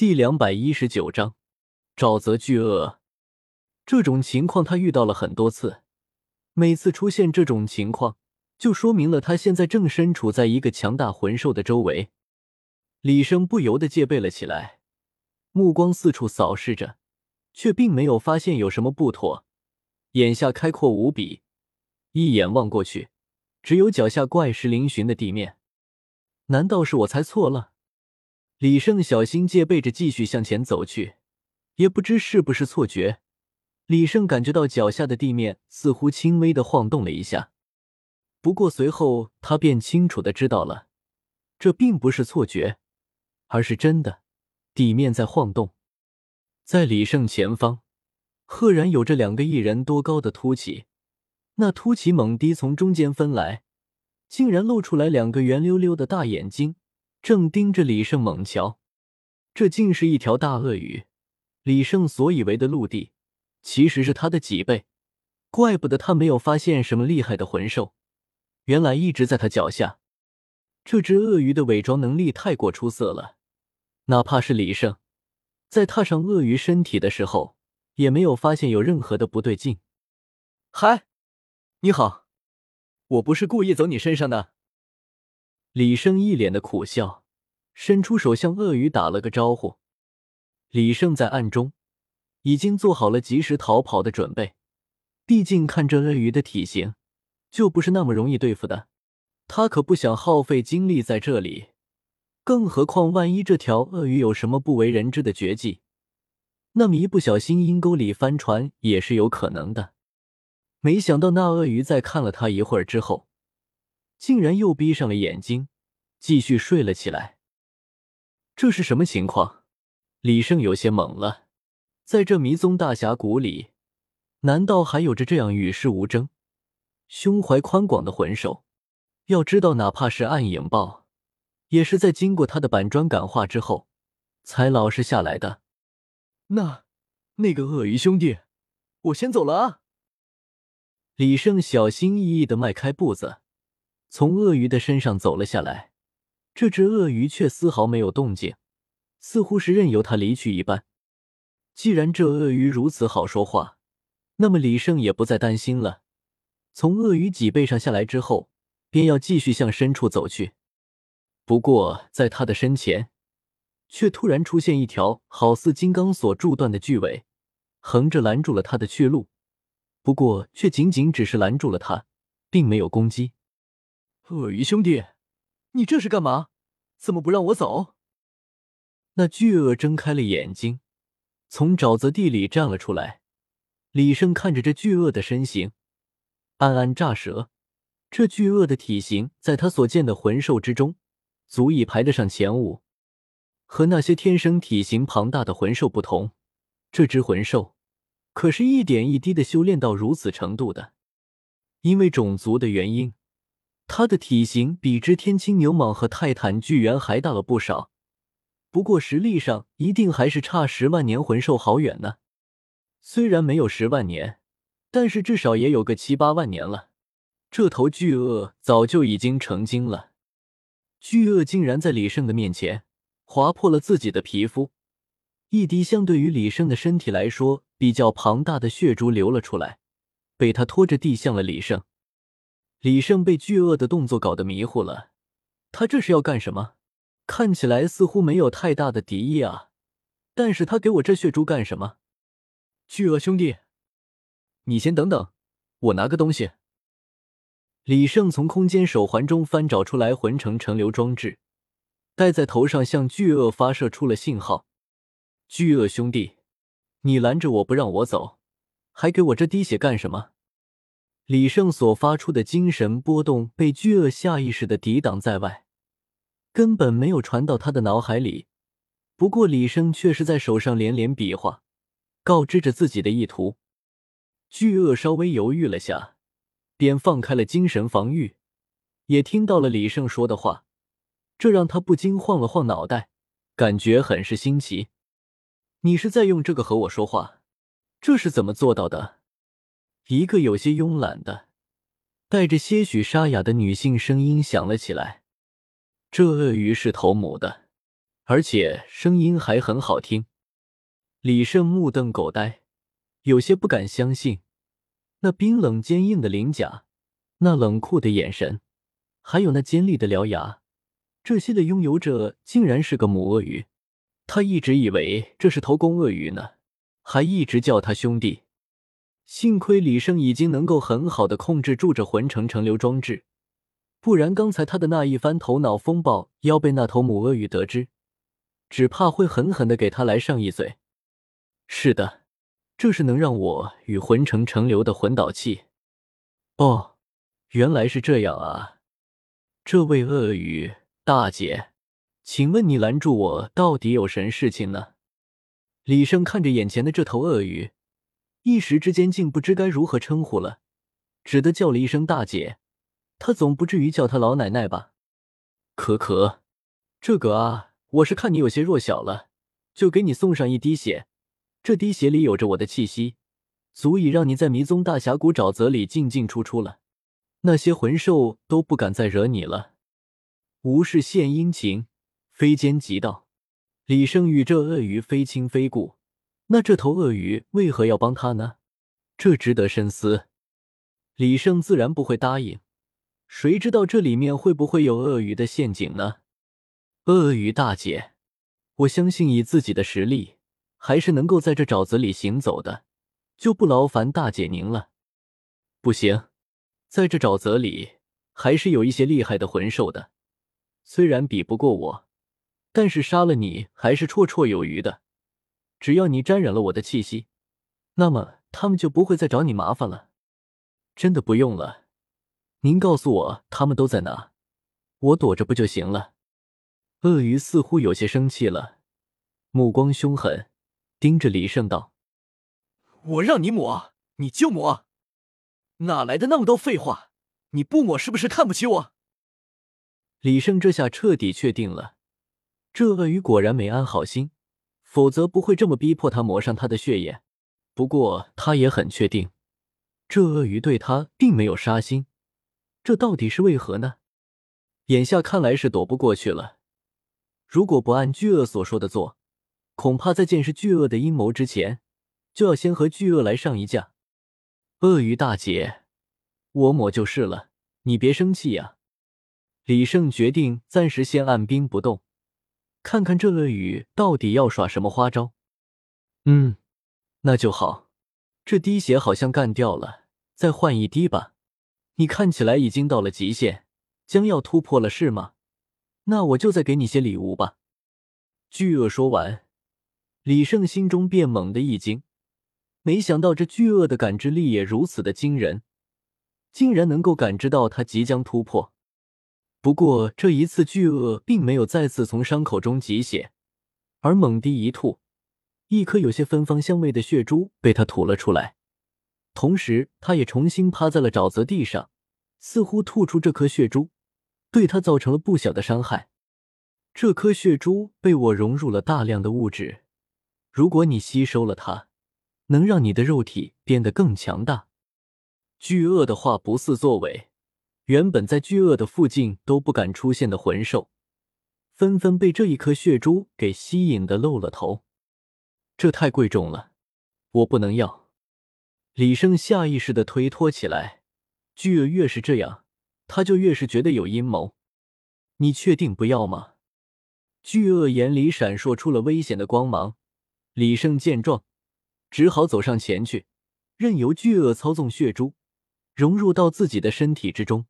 第两百一十九章沼泽巨鳄。这种情况他遇到了很多次，每次出现这种情况，就说明了他现在正身处在一个强大魂兽的周围。李生不由得戒备了起来，目光四处扫视着，却并没有发现有什么不妥。眼下开阔无比，一眼望过去，只有脚下怪石嶙峋的地面。难道是我猜错了？李胜小心戒备着，继续向前走去。也不知是不是错觉，李胜感觉到脚下的地面似乎轻微的晃动了一下。不过随后他便清楚的知道了，这并不是错觉，而是真的，地面在晃动。在李胜前方，赫然有着两个一人多高的凸起，那凸起猛地从中间分来，竟然露出来两个圆溜溜的大眼睛。正盯着李胜猛瞧，这竟是一条大鳄鱼。李胜所以为的陆地，其实是他的几倍。怪不得他没有发现什么厉害的魂兽，原来一直在他脚下。这只鳄鱼的伪装能力太过出色了，哪怕是李胜，在踏上鳄鱼身体的时候，也没有发现有任何的不对劲。嗨，你好，我不是故意走你身上的。李胜一脸的苦笑，伸出手向鳄鱼打了个招呼。李胜在暗中已经做好了及时逃跑的准备，毕竟看这鳄鱼的体型，就不是那么容易对付的。他可不想耗费精力在这里，更何况万一这条鳄鱼有什么不为人知的绝技，那么一不小心阴沟里翻船也是有可能的。没想到那鳄鱼在看了他一会儿之后。竟然又闭上了眼睛，继续睡了起来。这是什么情况？李胜有些懵了。在这迷踪大峡谷里，难道还有着这样与世无争、胸怀宽广的魂兽？要知道，哪怕是暗影豹，也是在经过他的板砖感化之后，才老实下来的。那，那个鳄鱼兄弟，我先走了啊！李胜小心翼翼的迈开步子。从鳄鱼的身上走了下来，这只鳄鱼却丝毫没有动静，似乎是任由他离去一般。既然这鳄鱼如此好说话，那么李胜也不再担心了。从鳄鱼脊背上下来之后，便要继续向深处走去。不过在他的身前，却突然出现一条好似金刚锁铸断的巨尾，横着拦住了他的去路。不过却仅仅只是拦住了他，并没有攻击。鳄鱼兄弟，你这是干嘛？怎么不让我走？那巨鳄睁开了眼睛，从沼泽地里站了出来。李胜看着这巨鳄的身形，暗暗乍舌。这巨鳄的体型，在他所见的魂兽之中，足以排得上前五。和那些天生体型庞大的魂兽不同，这只魂兽可是一点一滴的修炼到如此程度的。因为种族的原因。他的体型比之天青牛蟒和泰坦巨猿还大了不少，不过实力上一定还是差十万年魂兽好远呢。虽然没有十万年，但是至少也有个七八万年了。这头巨鳄早就已经成精了。巨鳄竟然在李胜的面前划破了自己的皮肤，一滴相对于李胜的身体来说比较庞大的血珠流了出来，被他拖着地向了李胜。李胜被巨鳄的动作搞得迷糊了，他这是要干什么？看起来似乎没有太大的敌意啊，但是他给我这血珠干什么？巨鳄兄弟，你先等等，我拿个东西。李胜从空间手环中翻找出来魂城成流装置，戴在头上，向巨鳄发射出了信号。巨鳄兄弟，你拦着我不让我走，还给我这滴血干什么？李胜所发出的精神波动被巨鳄下意识的抵挡在外，根本没有传到他的脑海里。不过李胜却是在手上连连比划，告知着自己的意图。巨鳄稍微犹豫了下，便放开了精神防御，也听到了李胜说的话，这让他不禁晃了晃脑袋，感觉很是新奇。你是在用这个和我说话？这是怎么做到的？一个有些慵懒的、带着些许沙哑的女性声音响了起来：“这鳄鱼是头母的，而且声音还很好听。李胜目瞪口呆，有些不敢相信，那冰冷坚硬的鳞甲，那冷酷的眼神，还有那尖利的獠牙，这些的拥有者竟然是个母鳄鱼。他一直以为这是头公鳄鱼呢，还一直叫他兄弟。幸亏李胜已经能够很好的控制住这魂城城流装置，不然刚才他的那一番头脑风暴要被那头母鳄鱼得知，只怕会狠狠的给他来上一嘴。是的，这是能让我与魂城成流的魂导器。哦，原来是这样啊！这位鳄鱼大姐，请问你拦住我到底有什么事情呢？李胜看着眼前的这头鳄鱼，一时之间竟不知该如何称呼了，只得叫了一声大姐。他总不至于叫他老奶奶吧？可可，这个啊，我是看你有些弱小了，就给你送上一滴血。这滴血里有着我的气息，足以让你在迷踪大峡谷沼泽里进进出出了。那些魂兽都不敢再惹你了。无事献殷勤，非奸即盗。李胜与这鳄鱼非亲非故，那这头鳄鱼为何要帮他呢？这值得深思。李胜自然不会答应。谁知道这里面会不会有鳄鱼的陷阱呢？鳄鱼大姐，我相信以自己的实力。还是能够在这沼泽里行走的，就不劳烦大姐您了。不行，在这沼泽里还是有一些厉害的魂兽的，虽然比不过我，但是杀了你还是绰绰有余的。只要你沾染了我的气息，那么他们就不会再找你麻烦了。真的不用了，您告诉我他们都在哪，我躲着不就行了？鳄鱼似乎有些生气了，目光凶狠。盯着李胜道：“我让你抹，你就抹，哪来的那么多废话？你不抹是不是看不起我？”李胜这下彻底确定了，这鳄鱼果然没安好心，否则不会这么逼迫他抹上他的血液。不过他也很确定，这鳄鱼对他并没有杀心，这到底是为何呢？眼下看来是躲不过去了。如果不按巨鳄所说的做，恐怕在见识巨鳄的阴谋之前，就要先和巨鳄来上一架。鳄鱼大姐，我抹就是了，你别生气呀。李胜决定暂时先按兵不动，看看这鳄鱼到底要耍什么花招。嗯，那就好。这滴血好像干掉了，再换一滴吧。你看起来已经到了极限，将要突破了，是吗？那我就再给你些礼物吧。巨鳄说完。李胜心中便猛地一惊，没想到这巨鳄的感知力也如此的惊人，竟然能够感知到他即将突破。不过这一次，巨鳄并没有再次从伤口中挤血，而猛地一吐，一颗有些芬芳香味的血珠被他吐了出来。同时，他也重新趴在了沼泽地上，似乎吐出这颗血珠对他造成了不小的伤害。这颗血珠被我融入了大量的物质。如果你吸收了它，能让你的肉体变得更强大。巨鳄的话不似作伪，原本在巨鳄的附近都不敢出现的魂兽，纷纷被这一颗血珠给吸引的露了头。这太贵重了，我不能要。李胜下意识的推脱起来。巨鳄越是这样，他就越是觉得有阴谋。你确定不要吗？巨鳄眼里闪烁出了危险的光芒。李胜见状，只好走上前去，任由巨鳄操纵血珠融入到自己的身体之中。